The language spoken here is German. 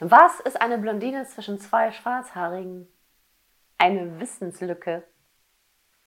Was ist eine Blondine zwischen zwei Schwarzhaarigen? Eine Wissenslücke.